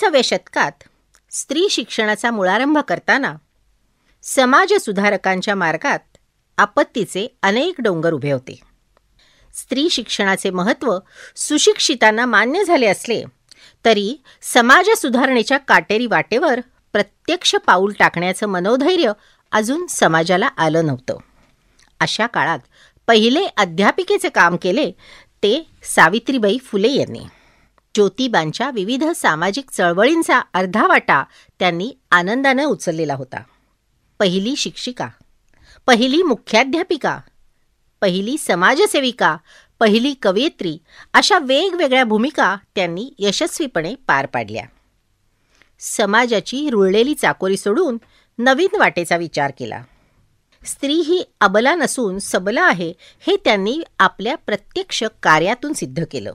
एकोणीसाव्या शतकात स्त्री शिक्षणाचा मुळारंभ करताना समाजसुधारकांच्या मार्गात आपत्तीचे अनेक डोंगर उभे होते. स्त्री शिक्षणाचे महत्त्व सुशिक्षितांना मान्य झाले असले तरी समाज सुधारणेच्या काटेरी वाटेवर प्रत्यक्ष पाऊल टाकण्याचं मनोधैर्य अजून समाजाला आलं नव्हतं. अशा काळात पहिले अध्यापिकेचे काम केले ते सावित्रीबाई फुले यांनी. ज्योतिबांच्या विविध सामाजिक चळवळींचा अर्धा वाटा त्यांनी आनंदानं उचललेला होता. पहिली शिक्षिका पहिली मुख्याध्यापिका पहिली समाजसेविका पहिली कवयित्री अशा वेगवेगळ्या भूमिका त्यांनी यशस्वीपणे पार पाडल्या. समाजाची रुळलेली चाकोरी सोडून नवीन वाटेचा विचार केला. स्त्री ही अबला नसून सबला आहे हे त्यांनी आपल्या प्रत्यक्ष कार्यातून सिद्ध केलं.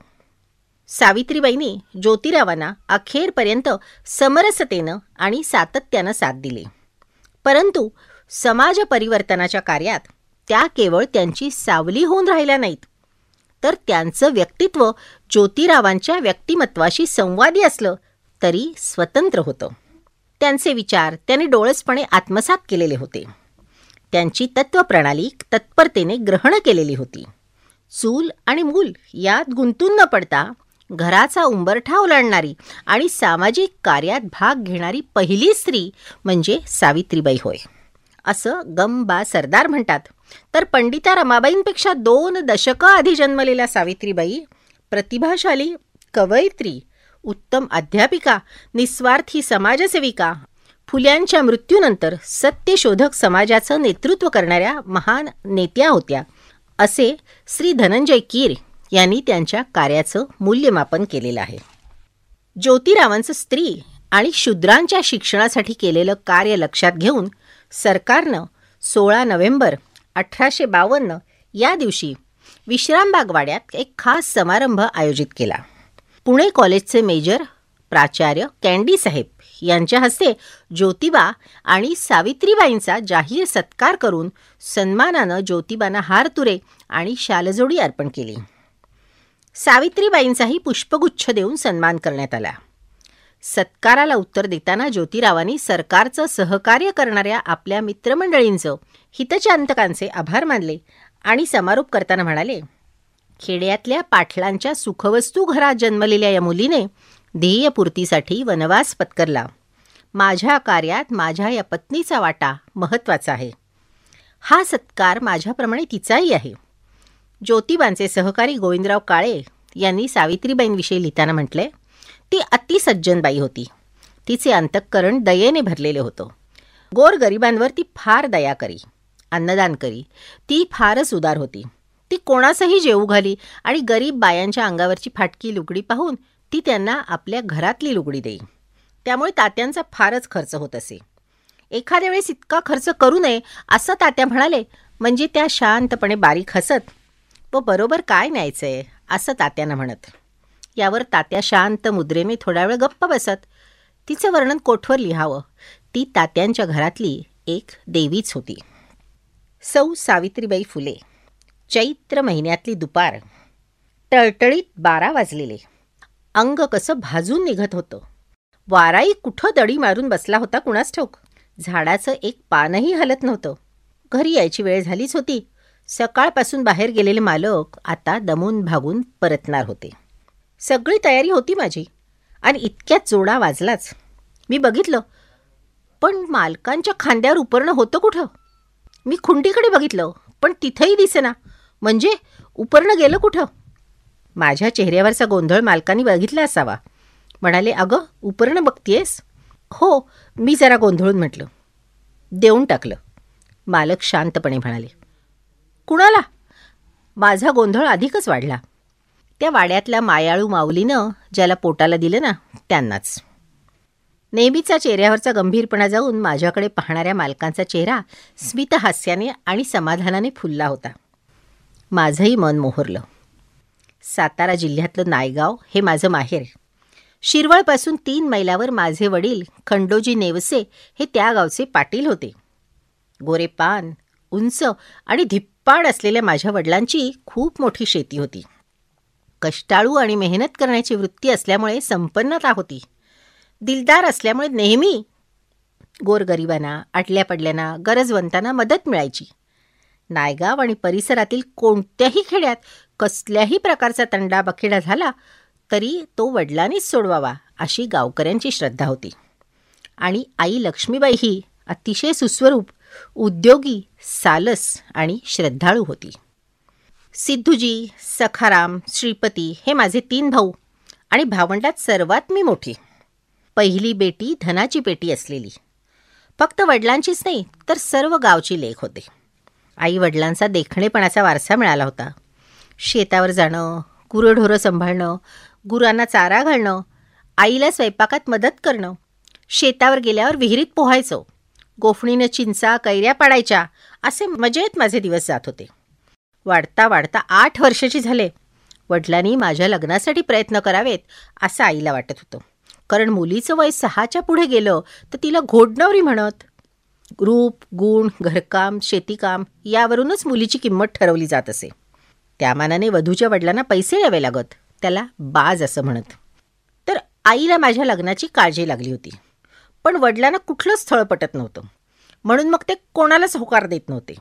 सावित्रीबाईंनी ज्योतिरावांना अखेरपर्यंत समरसतेनं आणि सातत्यानं साथ दिली. परंतु समाज परिवर्तनाच्या कार्यात त्या केवळ त्यांची सावली होऊन राहिल्या नाहीत. तर त्यांचं व्यक्तित्व ज्योतिरावांच्या व्यक्तिमत्वाशी संवादी असलं तरी स्वतंत्र होतं. त्यांचे विचार त्यांनी डोळसपणे आत्मसात केलेले होते. त्यांची तत्वप्रणाली तत्परतेने ग्रहण केलेली होती. चूल आणि मूल यात गुंतून न पडता घराचा उंबरठा ओलांडणारी आणि सामाजिक कार्यात भाग घेणारी पहिली स्त्री म्हणजे सावित्रीबाई होय. असं गंबा सरदार म्हणतात. तर पंडिता रमाबाईंपेक्षा दोन दशकं आधी जन्मलेल्या सावित्रीबाई प्रतिभाशाली कवयित्री उत्तम अध्यापिका निस्वार्थी समाजसेविका फुल्यांच्या मृत्यूनंतर सत्यशोधक समाजाचं नेतृत्व करणाऱ्या महान नेत्या होत्या असे श्री धनंजय कीर यांनी त्यांच्या कार्याचं मूल्यमापन केलेलं आहे. ज्योतिरावांचं स्त्री आणि शूद्रांच्या शिक्षणासाठी केलेलं कार्य लक्षात घेऊन सरकारनं सोळा नोव्हेंबर अठराशे बावन्न या दिवशी विश्रामबागवाड्यात एक खास समारंभ आयोजित केला. पुणे कॉलेजचे मेजर प्राचार्य कॅन्डी साहेब यांच्या हस्ते ज्योतिबा आणि सावित्रीबाईंचा जाहीर सत्कार करून सन्मानानं ज्योतिबांना हार तुरे आणि शालजोडी अर्पण केली. सावित्रीबाईंचाही पुष्पगुच्छ देऊन सन्मान करण्यात आला. सत्काराला उत्तर देताना ज्योतिरावांनी सरकारचं सहकार्य करणाऱ्या आपल्या मित्रमंडळींचं हितचांतकांचे आभार मानले आणि समारोप करताना म्हणाले खेड्यातल्या पाठलांच्या सुखवस्तू घरात जन्मलेल्या या मुलीने ध्येयपूर्तीसाठी वनवास पत्करला. माझ्या कार्यात माझ्या या पत्नीचा वाटा महत्त्वाचा आहे. हा सत्कार माझ्याप्रमाणे तिचाही आहे. ज्योतिबांचे सहकारी गोविंदराव काळे यांनी सावित्रीबाईंविषयी लिहिताना म्हटले ती अतिसज्जनबाई होती. तिचे अंतःकरण दयेने भरलेले होतं. गोरगरिबांवर ती फार दया करी अन्नदान करी. ती फारच उदार होती. ती कोणासही जेवू घाली आणि गरीब बायांच्या अंगावरची फाटकी लुगडी पाहून ती त्यांना आपल्या घरातली लुगडी देई. त्यामुळे तात्यांचा फारच खर्च होत असे. एखाद्या वेळेस इतका खर्च करू नये असं तात्या म्हणाले म्हणजे त्या शांतपणे बारीक हसत व बरोबर काय न्यायचंय? असं तात्यानं म्हणत. यावर तात्या शांत मुद्रेने थोडा वेळ गप्प बसत. तिचं वर्णन कोठवर लिहावं? ती तात्यांच्या घरातली एक देवीच होती. सौ सावित्रीबाई फुले. चैत्र महिन्यातली दुपार. टळटळीत बारा वाजलेले. अंग कसं भाजून निघत होतं. वाराई कुठं दडी मारून बसला होता कुणास ठाऊक? झाडाचं एक पानही हलत नव्हतं. घरी यायची वेळ झालीच होती. सकाळपासून बाहेर गेलेले मालक आता दमून भागून परतणार होते. सगळी तयारी होती माझी आणि इतक्यात जोडा वाजलाच. मी बघितलं पण मालकांच्या खांद्यावर उपरणं होतं कुठं? मी खुंडीकडे बघितलं पण तिथंही दिसेना. म्हणजे उपरणं गेलं कुठं? माझ्या चेहऱ्यावरचा गोंधळ मालकांनी बघितला असावा. म्हणाले अगं उपरणं बघतीयेस? हो मी जरा गोंधळून म्हटलं. देऊन टाकलं. मालक शांतपणे म्हणाले. कुणाला? माझा गोंधळ अधिकच वाढला. त्या वाड्यातल्या मायाळू माऊलीनं ज्याला पोटाला दिलं ना त्यांनाच. नेहमीचा चेहऱ्यावरचा गंभीरपणा जाऊन माझ्याकडे पाहणाऱ्या मालकांचा चेहरा स्मितहास्याने आणि समाधानाने फुलला होता. माझंही मन मोहरलं. सातारा जिल्ह्यातलं नायगाव हे माझं माहेर. शिरवळपासून तीन मैलावर माझे वडील खंडोजी नेवसे हे त्या गावचे पाटील होते. गोरेपान उंच आणि पाड असलेल्या माझ्या वडिलांची खूप मोठी शेती होती. कष्टाळू आणि मेहनत करण्याची वृत्ती असल्यामुळे संपन्नता होती. दिलदार असल्यामुळे नेहमी गोरगरिबांना आटल्या पडल्यांना गरजवंतांना मदत मिळायची. नायगाव आणि परिसरातील कोणत्याही खेड्यात कसल्याही प्रकारचा तंडा बखेडा झाला तरी तो वडिलांनीच सोडवावा अशी गावकऱ्यांची श्रद्धा होती. आणि आई लक्ष्मीबाई ही अतिशय सुस्वरूप उद्योगी सालस आणि श्रद्धाळू होती. सिद्धूजी सखाराम श्रीपती हे माझे तीन भाऊ आणि भावंडात सर्वात मी मोठी. पहिली बेटी धनाची पेटी असलेली. फक्त वडिलांचीच नाही तर सर्व गावची लेख होते. आई वडिलांचा देखणेपणाचा वारसा मिळाला होता. शेतावर जाणं गुरंढोरं सांभाळणं गुरांना चारा घालणं आईला स्वयंपाकात मदत करणं शेतावर गेल्यावर विहिरीत पोहायचं. गोफणीनं चिंचा कैऱ्या पाडायच्या असे मजेत माझे दिवस जात होते. वाढता वाढता आठ वर्षाची झाले. वडिलांनी माझ्या लग्नासाठी प्रयत्न करावेत असं आईला वाटत होतं. कारण मुलीचं वय सहाच्या पुढे गेलं तर तिला घोडनवरी म्हणत. रूप गुण घरकाम शेतीकाम यावरूनच मुलीची किंमत ठरवली जात असे. त्या मानाने वधूच्या वडिलांना पैसे द्यावे लागत त्याला बाज असं म्हणत. तर आईला माझ्या लग्नाची काळजी लागली होती. पण वडिलांना कुठलंच स्थळ पटत नव्हतं. म्हणून मग ते कोणालाच होकार देत नव्हते.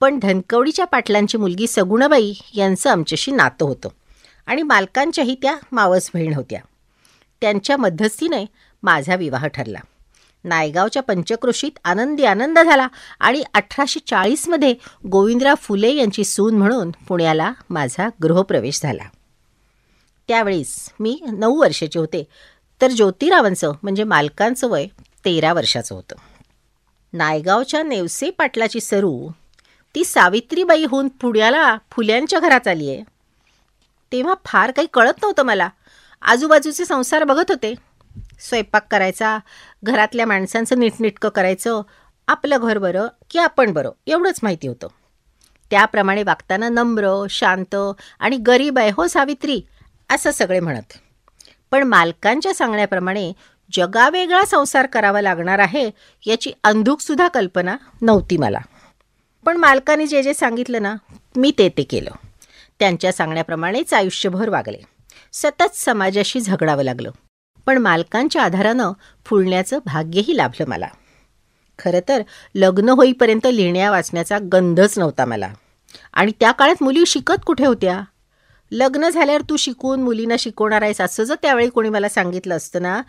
पण धनकवडीच्या पाटलांची मुलगी सगुणाबाई यांचं आमच्याशी नातं होतं. आणि मालकांच्याही त्या मावस बहीण होत्या. त्यांच्या मध्यस्थीने माझा विवाह ठरला. नायगावच्या पंचक्रोशीत आनंदी आनंद झाला आणि अठराशे चाळीसमध्ये गोविंदराव फुले यांची सून म्हणून पुण्याला माझा गृहप्रवेश झाला. त्यावेळेस मी नऊ वर्षाचे होते. तर ज्योतिरावांचं म्हणजे मालकांचं वय तेरा वर्षाचं होतं. नायगावच्या नेवसे पाटलाची सरू ती सावित्रीबाई होऊन पुण्याला फुल्यांच्या घरात आली आहे. तेव्हा फार काही कळत नव्हतं मला. आजूबाजूचे संसार बघत होते. स्वयंपाक करायचा घरातल्या माणसांचं नीटनीटकं करायचं आपलं घर बरं की आपण बरं एवढंच माहिती होतं. त्याप्रमाणे वागताना नम्र शांत आणि गरीब आहे हो सावित्री असं सगळे म्हणत. पण मालकांच्या सांगण्याप्रमाणे जगावेगळा संसार करावा लागणार आहे याची अंधुकसुद्धा कल्पना नव्हती मला. पण मालकाने जे जे सांगितलं ना मी ते ते केलं. त्यांच्या सांगण्याप्रमाणेच आयुष्यभर वागले. सतत समाजाशी झगडावं लागलं. पण मालकांच्या आधारानं फुलण्याचं भाग्यही लाभलं मला. खरं तर लग्न होईपर्यंत लिहिण्या वाचण्याचा गंधच नव्हता मला. आणि त्या काळात मुली शिकत कुठे होत्या? लग्न झाल्यावर तू शिकून मुलींना शिकवणार आहेस असं जर त्यावेळी कोणी मला सांगितलं असतं ना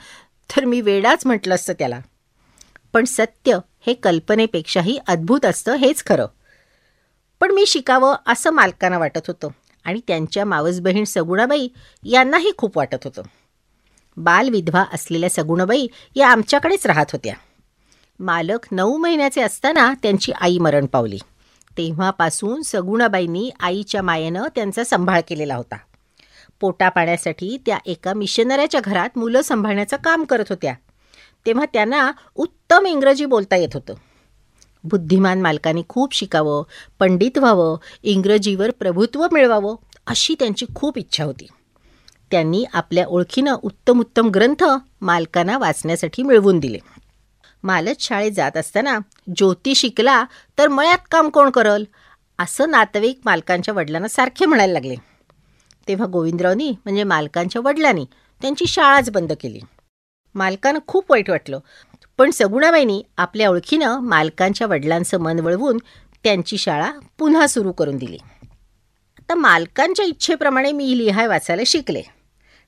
तर मी वेडाच म्हटलं असतं त्याला. पण सत्य हे कल्पनेपेक्षाही अद्भुत असतं हेच खरं. पण मी शिकावं असं मालकांना वाटत होतं आणि त्यांच्या मावस बहीण सगुणाबाई यांनाही खूप वाटत होतं. बालविधवा असलेल्या सगुणाबाई या आमच्याकडेच राहत होत्या. मालक नऊ महिन्याचे असताना त्यांची आई मरण पावली. तेव्हापासून सगुणाबाईंनी आईच्या मायेनं त्यांचा सांभाळ केलेला होता. पोटा पाण्यासाठी त्या एका मिशनऱ्याच्या घरात मुलं सांभाळण्याचं काम करत होत्या. तेव्हा त्यांना उत्तम इंग्रजी बोलता येत होतं. बुद्धिमान मालकांनी खूप शिकावं पंडित व्हावं इंग्रजीवर प्रभुत्व मिळवावं अशी त्यांची खूप इच्छा होती. त्यांनी आपल्या ओळखीनं उत्तम उत्तम ग्रंथ मालकांना वाचण्यासाठी मिळवून दिले. मालच शाळेत जात असताना ज्योती शिकला तर मळ्यात काम कोण करल? असं नातेवाईक मालकांच्या वडिलांना सारखे म्हणायला लागले. तेव्हा गोविंदरावनी म्हणजे मालकांच्या वडिलांनी त्यांची शाळाच बंद केली. मालकानं खूप वाईट वाटलं. पण सगुणाबाईंनी आपल्या ओळखीनं मालकांच्या वडिलांचं मन वळवून त्यांची शाळा पुन्हा सुरू करून दिली. आता मालकांच्या इच्छेप्रमाणे मी लिहाय वाचायला शिकले.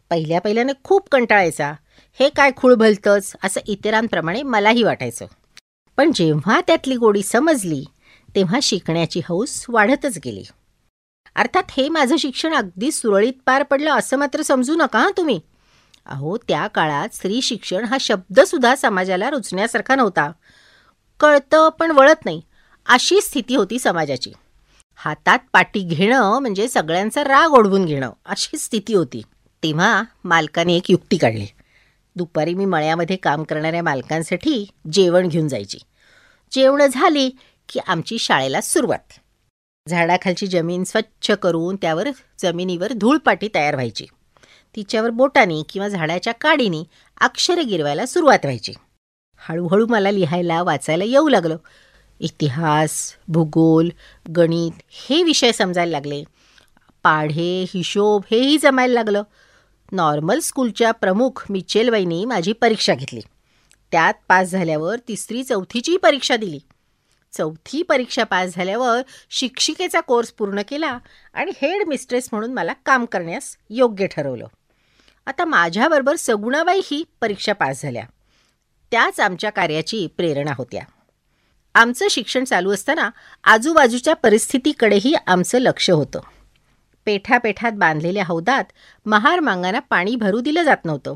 पहिल्या पहिल्याने खूप कंटाळायचा हे काय खूळ भलतंच असं इतरांप्रमाणे मलाही वाटायचं. पण जेव्हा त्यातली गोडी समजली तेव्हा शिकण्याची हौस वाढतच गेली. अर्थात हे माझं शिक्षण अगदी सुरळीत पार पडलं असं मात्र समजू नका हां तुम्ही. अहो त्या काळात स्त्री शिक्षण हा शब्दसुद्धा समाजाला रुचण्यासारखा नव्हता. कळतं पण वळत नाही. अशी स्थिती होती समाजाची. हातात पाटी घेणं म्हणजे सगळ्यांचा राग ओढवून घेणं अशी स्थिती होती. तेव्हा मालकाने एक युक्ती काढली. दुपारी मी मळ्यामध्ये काम करणाऱ्या मालकांसाठी जेवण घेऊन जायची. जेवणं झाली की आमची शाळेला सुरुवात. झाडाखालची जमीन स्वच्छ करून त्यावर जमिनीवर धूळपाटी तयार व्हायची. तिच्यावर बोटानी किंवा झाडाच्या काडीनी अक्षरे गिरवायला सुरुवात व्हायची. हळूहळू मला लिहायला वाचायला येऊ लागलं. इतिहास भूगोल गणित हे विषय समजायला लागले. पाढे हिशोब हेही जमायला लागलं. नॉर्मल स्कूलच्या प्रमुख मिचेलबाईंनी माझी परीक्षा घेतली. त्यात पास झाल्यावर तिसरी चौथीची परीक्षा दिली. चौथी परीक्षा पास झाल्यावर शिक्षिकेचा कोर्स पूर्ण केला आणि हेड मिस्ट्रेस म्हणून मला काम करण्यास योग्य ठरवलं. आता माझ्याबरोबर सगुणाबाई ही परीक्षा पास झाल्या. त्याच आमच्या कार्याची प्रेरणा होत्या. आमचं शिक्षण चालू असताना आजूबाजूच्या परिस्थितीकडेही आमचं लक्ष होतं. पेठापेठात बांधलेल्या हौदात महार मांगांना पाणी भरू दिलं जात नव्हतं.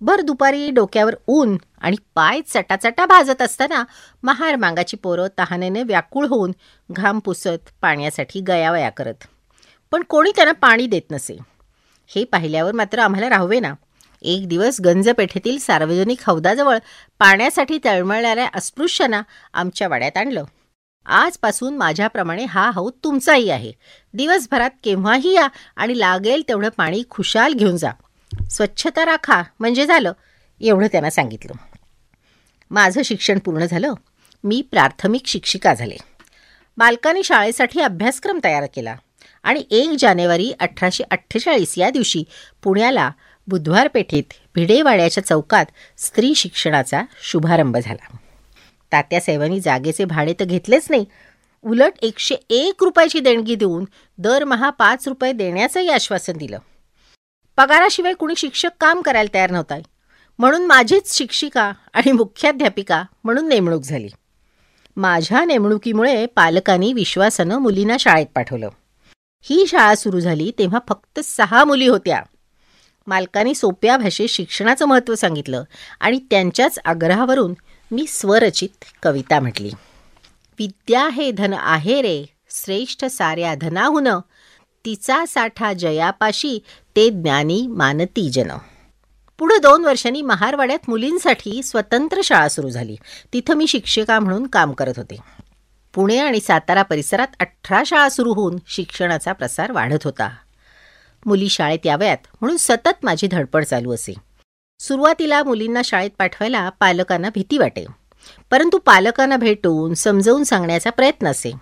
भर दुपारी डोक्यावर ऊन आणि पाय चटाचटा भाजत असताना महार मांगाची पोरं तहानेने व्याकुळ होऊन घाम पुसत पाण्यासाठी गयावया करत. पण कोणी त्यांना पाणी देत नसे. हे पाहिल्यावर मात्र आम्हाला राहवे ना एक दिवस गंजपेठेतील सार्वजनिक हौदाजवळ पाण्यासाठी तळमळणाऱ्या अस्पृश्यांना आमच्या वाड्यात आणलं. आजपासून माझ्याप्रमाणे हा हौद तुमचाही आहे. दिवसभरात केव्हाही या आणि लागेल तेवढं पाणी खुशाल घेऊन जा. स्वच्छता राखा म्हणजे झालं एवढं त्यांना सांगितलं. माझं शिक्षण पूर्ण झालं मी प्राथमिक शिक्षिका झाले. बालकांनी शाळेसाठी अभ्यासक्रम तयार केला आणि एक जानेवारी अठराशे अठ्ठेचाळीस या दिवशी पुण्याला बुधवार पेठेत भिडेवाड्याच्या चौकात स्त्री शिक्षणाचा शुभारंभ झाला. तात्यासाहेबांनी जागेचे भाडे तर घेतलेच नाही. उलट एकशे एक रुपयाची देणगी देऊन दरमहा पाच रुपये देण्याचंही आश्वासन दिलं. पगाराशिवाय कुणी शिक्षक काम करायला तयार नव्हता. म्हणून माझीच शिक्षिका आणि मुख्याध्यापिका म्हणून नेमणूक झाली. माझ्या नेमणुकीमुळे पालकांनी विश्वासानं मुलींना शाळेत पाठवलं. ही शाळा सुरू झाली तेव्हा फक्त सहा मुली होत्या. मालकांनी सोप्या भाषेत शिक्षणाचं महत्त्व सांगितलं आणि त्यांच्याच आग्रहावरून मी स्वरचित कविता म्हटली. विद्या हे धन आहे रे श्रेष्ठ साऱ्या धनाहून. तिचा साठा जयापाशी ते ज्ञानी मानती जन. पुढे दोन वर्षांनी महारवाड्यात मुलींसाठी स्वतंत्र शाळा सुरू झाली. तिथं मी शिक्षिका म्हणून काम करत होते. पुणे आणि सातारा परिसरात अठरा शाळा सुरू होऊन शिक्षणाचा प्रसार वाढत होता. मुली शाळेत याव्यात म्हणून सतत माझी धडपड चालू असे. सुरुवातीला मुलींना शाळेत पाठवायला पालकांना भीती वाटे. परंतु पालकांना भेटून समजवून सांगण्याचा प्रयत्न असे.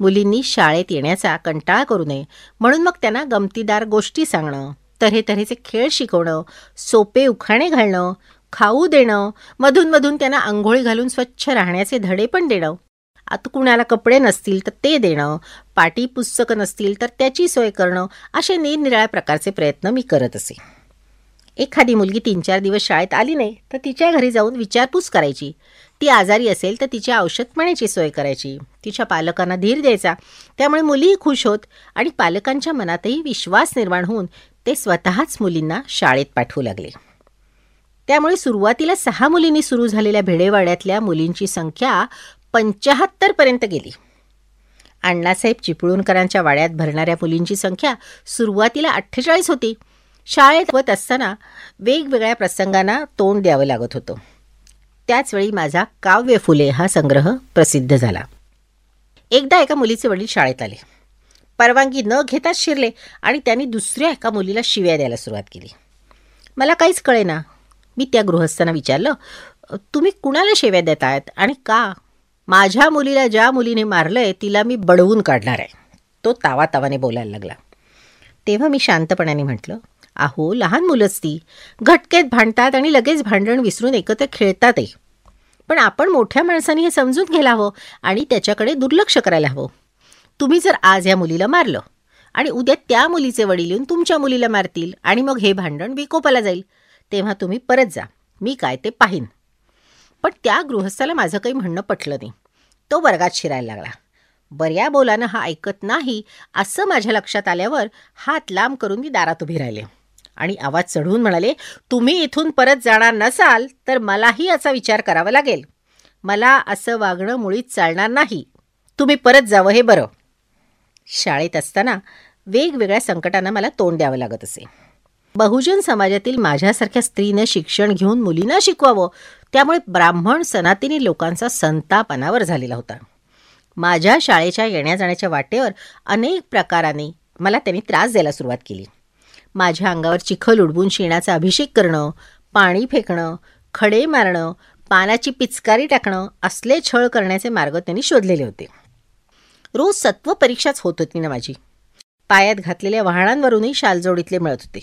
मुलींनी शाळेत येण्याचा कंटाळा करू नये म्हणून मग त्यांना गमतीदार गोष्टी सांगणं तऱ्हेतऱ्हेचे खेळ शिकवणं सोपे उखाणे घालणं खाऊ देणं मधून मधून त्यांना आंघोळी घालून स्वच्छ राहण्याचे धडे पण देणं. आता कुणाला कपडे नसतील तर ते देणं पाटी पुस्तकं नसतील तर त्याची सोय करणं असे निरनिराळ्या प्रकारचे प्रयत्न मी करत असे. एखादी मुलगी तीन चार दिवस शाळेत आली नाही तर तिच्या घरी जाऊन विचारपूस करायची. ती आजारी असेल तर तिच्या औषध पाण्याची सोय करायची. तिच्या पालकांना धीर द्यायचा. त्यामुळे मुलीही खुश होत आणि पालकांच्या मनातही विश्वास निर्माण होऊन ते स्वतःच मुलींना शाळेत पाठवू लागले. त्यामुळे सुरुवातीला सहा मुलींनी सुरू झालेल्या भेडेवाड्यातल्या मुलींची संख्या पंचाहत्तरपर्यंत गेली. अण्णासाहेब चिपळूणकरांच्या वाड्यात भरणाऱ्या मुलींची संख्या सुरुवातीला अठ्ठेचाळीस होती. शाळेत होत असताना वेगवेगळ्या प्रसंगांना तोंड द्यावं लागत होतं. त्याचवेळी माझा काव्य फुले हा संग्रह प्रसिद्ध झाला. एकदा एका मुलीचे वडील शाळेत आले. परवानगी न घेताच शिरले आणि त्यांनी दुसऱ्या एका मुलीला शिव्या द्यायला सुरुवात केली. मला काहीच कळेना. मी त्या गृहस्थांना विचारलं तुम्ही कुणाला शिव्या देत आहेत आणि का? माझ्या मुलीला ज्या मुलीने मारलं आहे तिला मी बडवून काढणार आहे. तो तावा तावाने बोलायला लागला. तेव्हा मी शांतपणाने म्हटलं अहो लहान मुलंच ती. घटकेत भांडतात आणि लगेच भांडण विसरून एकत्र खेळतातही पण आपण मोठ्या माणसांनी हे समजून घ्यायला हवं आणि त्याच्याकडे दुर्लक्ष करायला हवं. तुम्ही जर आज या मुलीला मारलं आणि उद्या त्या मुलीचे वडील येऊन तुमच्या मुलीला मारतील आणि मग हे भांडण विकोपाला जाईल तेव्हा तुम्ही परत जा. मी काय ते पाहीन. पण त्या गृहस्थाला माझं काही म्हणणं पटलं नाही. तो वर्गात शिरायला लागला. बऱ्या बोलानं हा ऐकत नाही असं माझ्या लक्षात आल्यावर हात लांब करून मी दारात उभी राहिले. आणि आवाज चढवून म्हणाले तुम्ही इथून परत जाणार नसाल तर मलाही याचा विचार करावा लागेल. मला असं वागणं मुळीच चालणार नाही. तुम्ही परत जावं हे बरं. शाळेत असताना वेगवेगळ्या संकटांना मला तोंड द्यावं लागत असे. बहुजन समाजातील माझ्यासारख्या स्त्रीनं शिक्षण घेऊन मुलींना शिकवावं त्यामुळे ब्राह्मण सनातनी लोकांचा संताप अनावर झालेला होता. माझ्या शाळेच्या येण्या जाण्याच्या वाटेवर अनेक प्रकाराने मला त्यांनी त्रास द्यायला सुरुवात केली. माझ्या अंगावर चिखल उडवून शेणाचा अभिषेक करणं पाणी फेकणं खडे मारणं पानाची पिचकारी टाकणं असले छळ करण्याचे मार्ग त्यांनी शोधलेले होते. रोज सत्व परीक्षाच होत होती ना माझी. पायात घातलेल्या वाहनांवरूनही शालजोडीतले मिळत होते.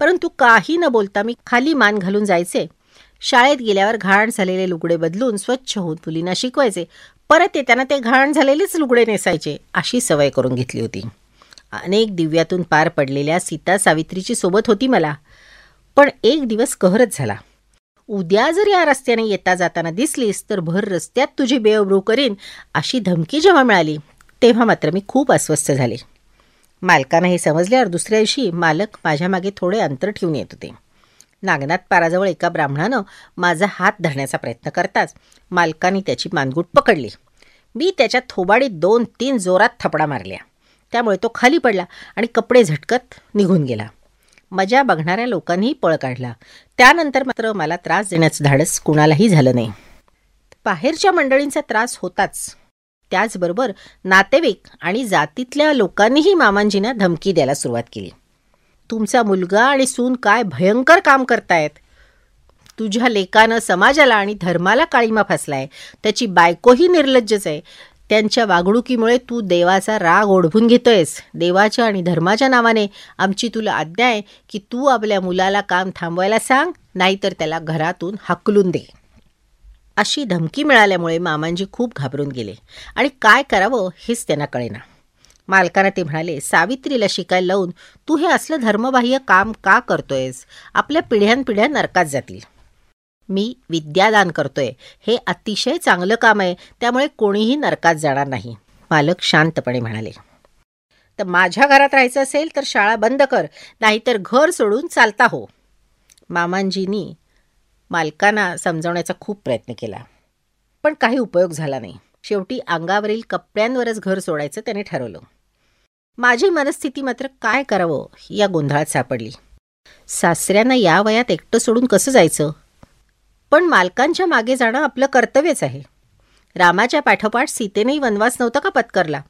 परंतु काही न बोलता मी खाली मान घालून जायचे. शाळेत गेल्यावर घाण झालेले लुगडे बदलून स्वच्छ होऊन मुलींना शिकवायचे. परत येताना ते घाण झालेलेच लुगडे नेसायचे अशी सवय करून घेतली होती. अनेक दिव्यातून पार पडलेल्या सीता सावित्रीची सोबत होती मला. पण एक दिवस कहरच झाला. उद्या जर या रस्त्याने येता जाताना दिसलीस तर भर रस्त्यात तुझी बेअब्रू करीन अशी धमकी जेव्हा मिळाली तेव्हा मात्र मी खूप अस्वस्थ झाले. मालकानं हे समजल्यावर दुसऱ्या दिवशी मालक माझ्या मागे थोडे अंतर ठेवून येत होते. नागनाथ पाराजवळ एका ब्राह्मणानं माझा हात धरण्याचा प्रयत्न करताच मालकाने त्याची मानगूट पकडली. मी त्याच्या थोबाडीत दोन तीन जोरात थपडा मारल्या. त्यामुळे तो खाली पडला आणि कपडे झटकत निघून गेला. मजा बघणाऱ्या लोकांनीही पळ काढला. त्यानंतर मात्र मला त्रास देण्याचं धाडस कुणालाही झालं नाही. बाहेरच्या मंडळींचा त्रास होताच. त्याचबरोबर नातेवाईक आणि जातीतल्या लोकांनीही मामांजींना धमकी द्यायला सुरुवात केली. तुमचा मुलगा आणि सून काय भयंकर काम करतायत. तुझ्या लेकानं समाजाला आणि धर्माला काळीमा फासलाय. त्याची बायकोही निर्लज्जच आहे. त्यांच्या वागणुकीमुळे तू देवाचा राग ओढवून घेतोयस. देवाच्या आणि धर्माच्या नावाने आमची तुला आज्ञा आहे की तू आपल्या मुलाला काम थांबवायला सांग नाहीतर त्याला घरातून हकलून दे. अशी धमकी मिळाल्यामुळे मामांजी खूप घाबरून गेले. आणि काय करावं हेच त्यांना कळेना. मालकानं ते म्हणाले सावित्रीला शिकायला लावून तू हे असलं धर्मबाह्य काम का करतोयस? आपल्या पिढ्यानपिढ्या नरकात जातील. मी विद्यादान करतोय. हे अतिशय चांगलं काम आहे. त्यामुळे कोणीही नरकात जाणार नाही. मालक शांतपणे म्हणाले. तर माझ्या घरात राहायचं असेल तर शाळा बंद कर. नाहीतर घर सोडून चालता हो. मामांजींनी मालकांना समजावण्याचा खूप प्रयत्न केला. पण काही उपयोग झाला नाही. शेवटी अंगावरील कपड्यांवरच घर सोडायचं त्याने ठरवलं. माझी मनस्थिती मात्र काय करावं? या गोंधळात सापडली. सासऱ्यांना या वयात एकटं सोडून कसं जायचं? पण मालकांच्या मागे जाणं आपलं कर्तव्यच आहे. रामाच्या पाठोपाठ सीतेनेही वनवास नव्हता का पत्करला?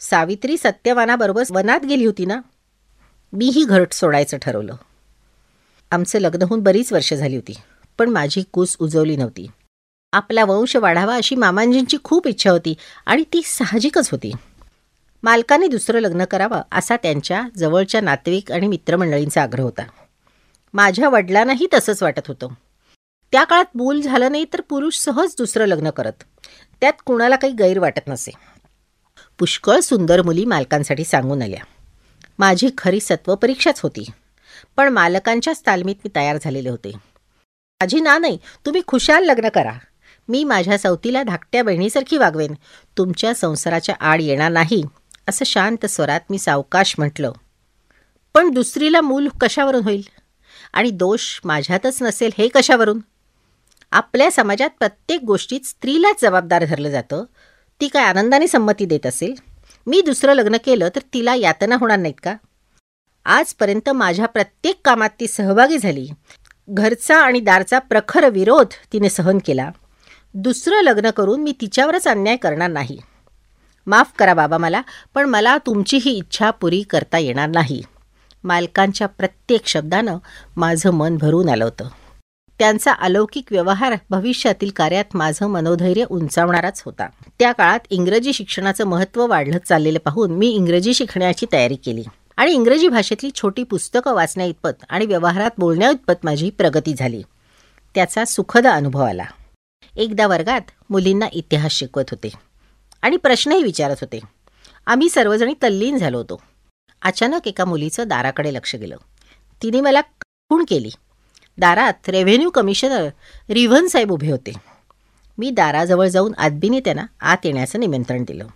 सावित्री सत्यवानाबरोबर वनात गेली होती ना? मीही घरट सोडायचं ठरवलं. आमचं लग्न होऊन बरीच वर्ष झाली होती पण माझी कूस उजवली नव्हती. आपला वंश वाढावा अशी मामांजींची खूप इच्छा होती आणि ती साहजिकच होती. मालकाने दुसरं लग्न करावं असा त्यांच्या जवळच्या नातेवाईक आणि मित्रमंडळींचा आग्रह होता. माझ्या वडिलांनाही तसंच वाटत होतं. त्या काळात मूल झालं नाही तर पुरुष सहज दुसरं लग्न करत. त्यात कुणाला काही गैर वाटत नसे. पुष्कळ सुंदर मुली मालकांसाठी सांगून आल्या. माझी खरी सत्वपरीक्षाच होती पण मालकांच्याच तालमीत मी तयार झालेले होते. माझी ना नाही तुम्ही खुशाल लग्न करा. मी माझ्या सवतीला धाकट्या बहिणीसारखी वागवेन. तुमच्या संसाराच्या आड येणार नाही असं शांत स्वरात मी सावकाश म्हटलं. पण दुसरीला मूल कशावरून होईल? आणि दोष माझ्यातच नसेल हे कशावरून? आपल्या समाजात प्रत्येक गोष्टीत स्त्रीलाच जबाबदार धरलं जातं. ती काय आनंदाने संमती देत असेल? मी दुसरं लग्न केलं तर तिला यातना होणार नाहीत का? आजपर्यंत माझ्या प्रत्येक कामात ती सहभागी झाली. घरचा आणि दारचा प्रखर विरोध तिने सहन केला. दुसरं लग्न करून मी तिच्यावरच अन्याय करणार नाही. माफ करा बाबा मला पण मला तुमची ही इच्छा पुरी करता येणार नाही. मालकांच्या प्रत्येक शब्दानं माझं मन भरून आलं होतं. त्यांचा अलौकिक व्यवहार भविष्यातील कार्यात माझं मनोधैर्य उंचावणाराच होता. त्या काळात इंग्रजी शिक्षणाचं महत्त्व वाढलं चाललेलं पाहून मी इंग्रजी शिकण्याची तयारी केली. आणि इंग्रजी भाषेतली छोटी पुस्तकं वाचण्या इतपत आणि व्यवहारात बोलण्या इतपत माझी प्रगती झाली. त्याचा सुखद अनुभव आला. एकदा वर्गात मुलींना इतिहास शिकवत होते. आणि प्रश्नही विचारत होते. आम्ही सर्वजणी तल्लीन झालो होतो. अचानक एका मुलीचं दाराकडे लक्ष गेलं. तिने मला खूण केली. दारात रेव्हेन्यू कमिशनर रिव्हन साहेब उभे होते. मी दाराजवळ जाऊन आदबीने त्यांना आत येण्याचं निमंत्रण दिलं.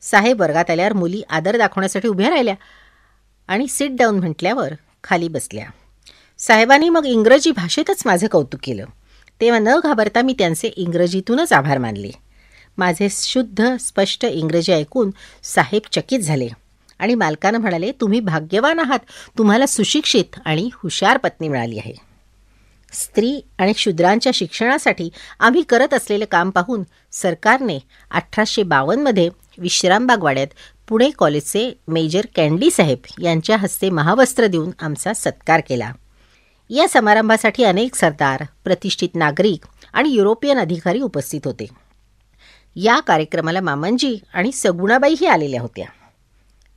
साहेब वर्गात आल्यावर मुली आदर दाखवण्यासाठी उभ्या राहिल्या आणि सिट डाऊन म्हटल्यावर खाली बसल्या. साहेबांनी मग इंग्रजी भाषेतच माझं कौतुक केलं. तेव्हा न घाबरता मी त्यांचे इंग्रजीतूनच आभार मानले. माझे शुद्ध स्पष्ट इंग्रजी ऐकून साहेब चकित झाले आणि मालकानं म्हणाले तुम्ही भाग्यवान आहात. तुम्हाला सुशिक्षित आणि हुशार पत्नी मिळाली आहे. स्त्री आणि शूद्रांच्या शिक्षणासाठी आम्ही करत असलेले काम पाहून सरकारने अठराशे बावन्नमध्ये विश्रामबागवाड्यात पुणे कॉलेजचे मेजर कँडी साहेब यांच्या हस्ते महावस्त्र देऊन आमचा सत्कार केला. या समारंभासाठी अनेक सरदार प्रतिष्ठित नागरिक आणि युरोपियन अधिकारी उपस्थित होते. या कार्यक्रमाला मामनजी आणि सगुणाबाईही आलेल्या होत्या.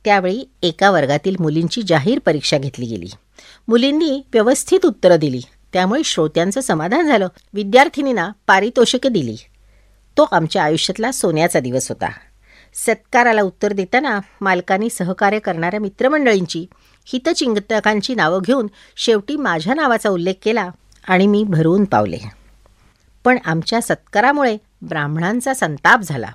त्यावेळी एका वर्गातील मुलींची जाहीर परीक्षा घेतली गेली. मुलींनी व्यवस्थित उत्तरं दिली त्यामुळे श्रोत्यांचं समाधान झालं. विद्यार्थिनींना पारितोषिके दिली. तो आमच्या आयुष्यातला सोन्याचा दिवस होता. सत्काराला उत्तर देताना मालकांनी सहकार्य करणाऱ्या मित्रमंडळींची हितचिंतकांची नावं घेऊन शेवटी माझ्या नावाचा उल्लेख केला आणि मी भरून पावले. पण आमच्या सत्कारामुळे ब्राह्मणांचा संताप झाला.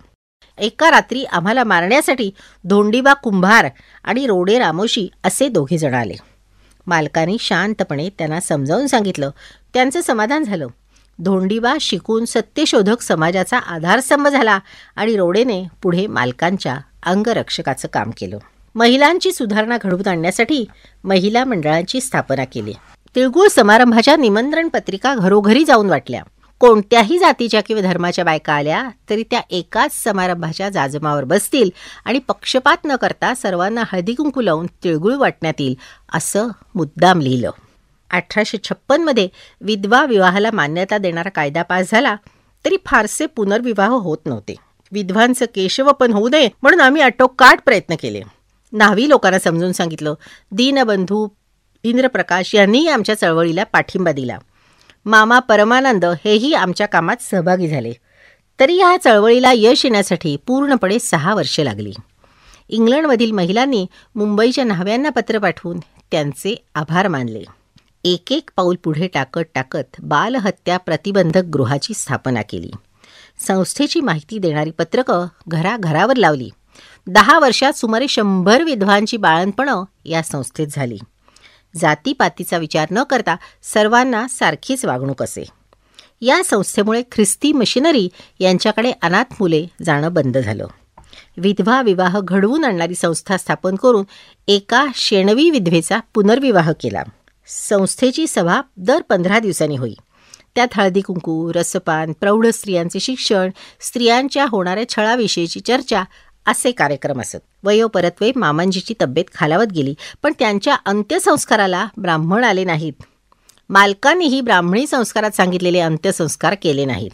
एका रात्री आम्हाला मारण्यासाठी धोंडीबा कुंभार आणि रोडे रामोशी असे दोघे जण आले. मालकाने शांतपणे त्यांना समजावून सांगितलं. त्यांचं समाधान झालं. धोंडीबा शिकून सत्यशोधक समाजाचा आधारस्तंभ झाला आणि रोडेने पुढे मालकांच्या अंगरक्षकाचं काम केलं. महिलांची सुधारणा घडवून आणण्यासाठी महिला मंडळांची स्थापना केली. तिळगुळ समारंभाच्या निमंत्रण पत्रिका घरोघरी जाऊन वाटल्या. कोणत्याही जातीच्या किंवा धर्माच्या बायका आल्या तरी त्या एकाच समारंभाच्या जाजमावर बसतील आणि पक्षपात न करता सर्वांना हळदी कुंकू लावून तिळगुळ वाटण्यात येईल असं मुद्दाम लिहिलं. अठराशे छप्पनमध्ये विधवा विवाहाला मान्यता देणारा कायदा पास झाला तरी फारसे पुनर्विवाह होत नव्हते. विधवांचं केशवपन होऊ नये म्हणून आम्ही आटोकाट प्रयत्न केले. नावी लोकांना समजून सांगितलं दीनबंधू इंद्रप्रकाश यांनीही आमच्या चळवळीला पाठिंबा दिला. मामा परमानंद हेही आमच्या कामात सहभागी झाले. तरी या चळवळीला यश येण्यासाठी पूर्णपणे सहा वर्षे लागली. इंग्लंडमधील महिलांनी मुंबईच्या न्हाव्यांना पत्र पाठवून त्यांचे आभार मानले. एक एक पाऊल पुढे टाकत टाकत बालहत्या प्रतिबंधक गृहाची स्थापना केली. संस्थेची माहिती देणारी पत्रकं घराघरावर लावली. दहा वर्षात सुमारे शंभर विधवांची बाळणपणं या संस्थेत झाली. जातीपातीचा विचार न करता सर्वांना सारखीच वागणूक असे. या संस्थेमुळे ख्रिस्ती मशिनरी यांच्याकडे अनाथ मुले जाणं बंद झालं. विधवा विवाह घडवून आणणारी संस्था स्थापन करून एका शेणवी विधवेचा पुनर्विवाह केला. संस्थेची सभा दर पंधरा दिवसांनी होई. त्यात हळदी कुंकू रसपान प्रौढ स्त्रियांचे शिक्षण स्त्रियांच्या होणाऱ्या छळाविषयीची चर्चा असे कार्यक्रम असत. वयोपरत्वे मामांजीची तब्येत खालावत गेली पण त्यांच्या अंत्यसंस्काराला ब्राह्मण आले नाहीत. मालकांनीही ब्राह्मणी संस्कारात सांगितलेले अंत्यसंस्कार केले नाहीत.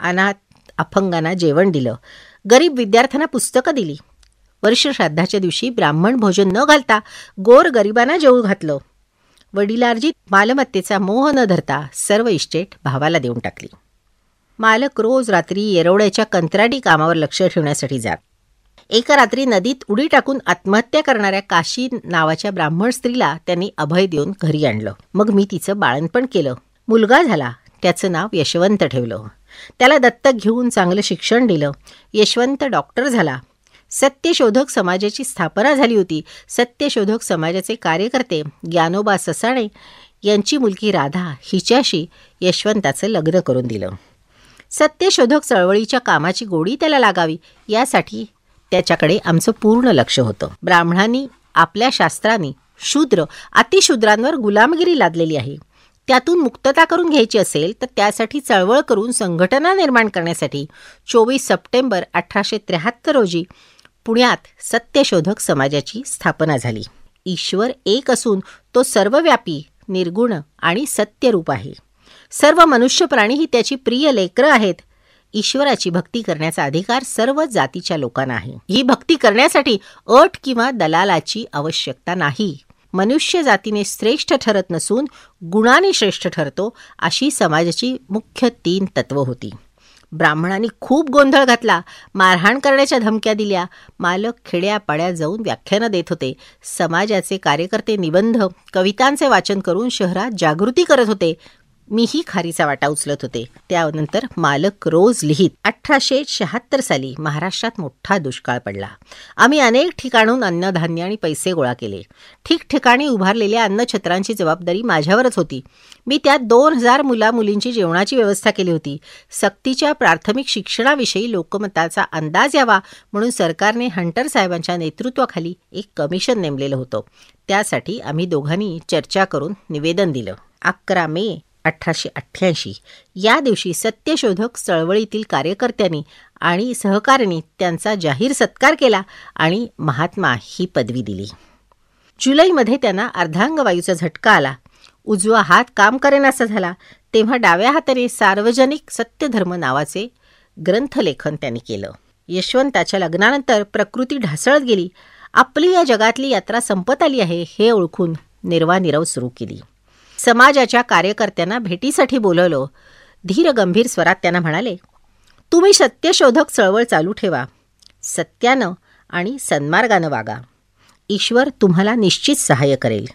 अनाथ अपंगांना जेवण दिलं. गरीब विद्यार्थ्यांना पुस्तकं दिली. वर्षश्राद्धाच्या दिवशी ब्राह्मण भोजन न घालता गोर गरिबांना जेवू घातलं. वडिलार्जित मालमत्तेचा मोह न धरता सर्व इस्टेट भावाला देऊन टाकली. मालक रोज रात्री येरवड्याच्या कंत्राटी कामावर लक्ष ठेवण्यासाठी जात. एका रात्री नदीत उडी टाकून आत्महत्या करणाऱ्या काशी नावाच्या ब्राह्मण स्त्रीला त्यांनी अभय देऊन घरी आणलं. मग मी तिचं बाळणपण केलं. मुलगा झाला. त्याचं नाव यशवंत ठेवलं. त्याला दत्तक घेऊन चांगलं शिक्षण दिलं. यशवंत डॉक्टर झाला. सत्यशोधक समाजाची स्थापना झाली होती. सत्यशोधक समाजाचे कार्यकर्ते ज्ञानोबा ससाणे यांची मुलगी राधा हिच्याशी यशवंताचं लग्न करून दिलं. सत्यशोधक चळवळीच्या कामाची गोडी त्याला लागावी यासाठी त्याच्याकडे आमचं पूर्ण लक्ष होतं. ब्राह्मणांनी आपल्या शास्त्रांनी शूद्र अतिशूद्रांवर गुलामगिरी लादलेली आहे. त्यातून मुक्तता करून घ्यायची असेल तर त्यासाठी चळवळ करून संघटना निर्माण करण्यासाठी चोवीस सप्टेंबर अठराशे त्र्याहत्तर रोजी पुण्यात सत्यशोधक समाजाची स्थापना झाली. ईश्वर एक असून तो सर्वव्यापी निर्गुण आणि सत्यरूप आहे. सर्व मनुष्य प्राणी ही त्याची प्रिय लेकरं आहेत. ईश्वराची भक्ती करण्याचा अधिकार सर्व जातीच्या लोकांना आहे. ही भक्ती करण्यासाठी अट किंवा दलालाची आवश्यकता नाही. मनुष्य जातीने श्रेष्ठ ठरत नसून गुणाने श्रेष्ठ ठरतो अशी समाजाची मुख्य तीन तत्व होती. ब्राह्मणांनी खूप गोंधळ घातला मारहाण करण्याच्या धमक्या दिल्या मालक खेड्यापाड्या जाऊन व्याख्यानं देत होते. समाजाचे कार्यकर्ते निबंध कवितांचे वाचन करून शहरात जागृती करत होते. मीही खारीचा वाटा उचलत होते. त्यानंतर मालक रोज लिहित अठराशे शहात्तर साली महाराष्ट्रात मोठा दुष्काळ पडला. आम्ही अनेक ठिकाणून अन्नधान्य आणि पैसे गोळा केले. ठिकठिकाणी उभारलेल्या अन्नछत्रांची जबाबदारी माझ्यावरच होती. मी त्यात दोन हजार मुला मुलींची जेवणाची व्यवस्था केली होती. सक्तीच्या प्राथमिक शिक्षणाविषयी लोकमताचा अंदाज यावा म्हणून सरकारने हंटर साहेबांच्या नेतृत्वाखाली एक कमिशन नेमलेलं होतं. त्यासाठी आम्ही दोघांनी चर्चा करून निवेदन दिलं. अकरा मे अठराशे अठ्ठ्याऐंशी. या दिवशी सत्यशोधक चळवळीतील कार्यकर्त्यांनी आणि सहकाऱ्यांनी त्यांचा जाहीर सत्कार केला आणि महात्मा ही पदवी दिली. जुलैमध्ये त्यांना अर्धांगवायूचा झटका आला. उजवा हात काम करेनासा झाला. तेव्हा डाव्या हाताने सार्वजनिक सत्यधर्म नावाचे ग्रंथलेखन त्यांनी केलं. यशवंताच्या लग्नानंतर प्रकृती ढासळत गेली. आपली या जगातली यात्रा संपत आली आहे हे ओळखून निर्वानिरव सुरू केली. समाजाच्या कार्यकर्त्यांना भेटीसाठी बोलवलं. धीर गंभीर स्वरात त्यांना म्हणाले तुम्ही सत्यशोधक चळवळ चालू ठेवा. सत्यानं आणि सन्मार्गानं वागा. ईश्वर तुम्हाला निश्चित सहाय्य करेल.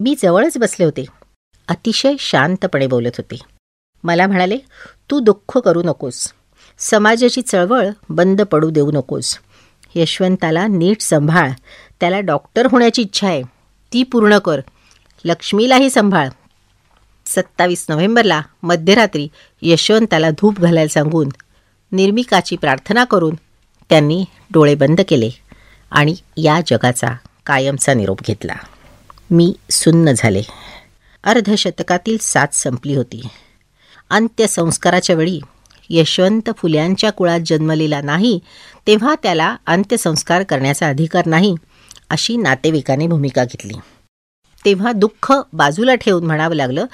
मी जवळच बसले होते. अतिशय शांतपणे बोलत होते. मला म्हणाले तू दुःख करू नकोस. समाजाची चळवळ बंद पडू देऊ नकोस. यशवंताला नीट सांभाळ. त्याला डॉक्टर होण्याची इच्छा आहे. ती पूर्ण कर. लक्ष्मीलाही सांभाळ. सत्तावीस नोव्हेंबरला मध्यरात्री यशवंताला धूप घालायला सांगून निर्मिकाची प्रार्थना करून त्यांनी डोळे बंद केले आणि या जगाचा कायमचा निरोप घेतला. मी सुन्न झाले. अर्धशतकातील साथ संपली होती. अंत्यसंस्काराच्या वेळी यशवंत फुल्यांच्या कुळात जन्मलेला नाही तेव्हा त्याला अंत्यसंस्कार करण्याचा अधिकार नाही अशी नातेवाईकाने भूमिका घेतली. तेव्हा दुःख बाजूला ठेवून म्हणावं लागलं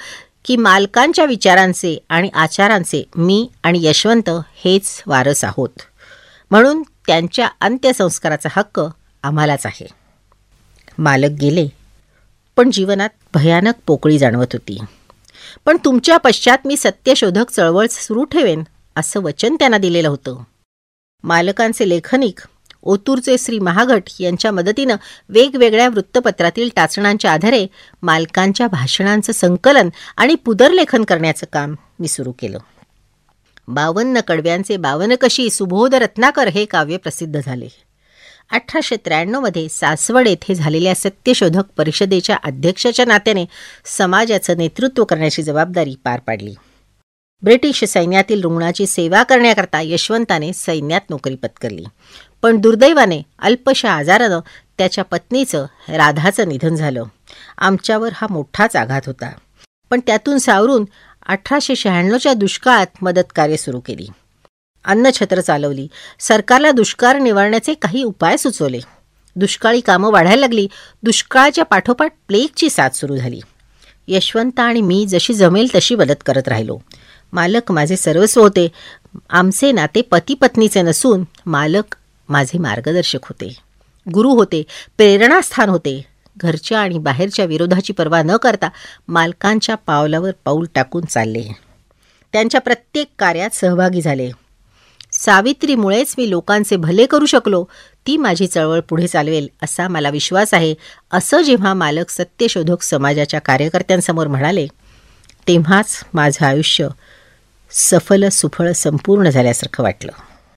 की मालकांच्या विचारांचे आणि आचारांचे मी आणि यशवंत हेच वारस आहोत. म्हणून त्यांच्या अंत्यसंस्काराचा हक्क आम्हालाच आहे. मालक गेले पण जीवनात भयानक पोकळी जाणवत होती. पण तुमच्या पश्चात मी सत्यशोधक चळवळ सुरू ठेवेन असं वचन त्यांना दिलेलं होतं. मालकांचे लेखनिक ओतूरचे श्री महागट यांच्या मदतीनं वेगवेगळ्या वृत्तपत्रातील टाचणांच्या आधारे मालकांच्या भाषणांचं संकलन आणि पुदरलेखन करण्याचं काम मी सुरू केलं. बावन्न कडव्यांचे बावनकशी सुबोध रत्नाकर हे काव्य प्रसिद्ध झाले. अठराशे त्र्याण्णवमध्ये सासवड येथे झालेल्या सत्यशोधक परिषदेच्या अध्यक्षाच्या नात्याने समाजाचं नेतृत्व करण्याची जबाबदारी पार पाडली. ब्रिटिश सैन्यातील रुग्णाची सेवा करण्याकरता यशवंताने सैन्यात नोकरी पत्करली. पण दुर्दैवाने अल्पशा आजारानं त्याच्या पत्नीचं राधाचं निधन झालं. आमच्यावर हा मोठाच आघात होता. पण त्यातून सावरून अठराशे शहाण्णवच्या दुष्काळात मदत कार्य सुरू केली. अन्नछत्र चालवली. सरकारला दुष्काळ निवारण्याचे काही उपाय सुचवले. दुष्काळी कामं वाढायला लागली. दुष्काळाच्या पाठोपाठ प्लेगची साथ सुरू झाली. यशवंत आणि मी जशी जमेल तशी मदत करत राहिलो. मालक माझे सर्वस्व होते. आमचे नाते पती पत्नीचे नसून मालक माझे मार्गदर्शक होते. गुरु होते प्रेरणास्थान होते. घरच्या आणि बाहेरच्या विरोधाची पर्वा न करता मालकांच्या पावलावर पाऊल टाकून चालले. त्यांच्या प्रत्येक कार्यात सहभागी झाले. सावित्रीमुळेच मी लोकांचे भले करू शकलो ती माझी चळवळ पुढे चालवेल असा मला विश्वास आहे असं जेव्हा मालक सत्यशोधक समाजाच्या कार्यकर्त्यांसमोर म्हणाले तेव्हाच माझं आयुष्य सफल सुफळ संपूर्ण झाल्यासारखं वाटलं.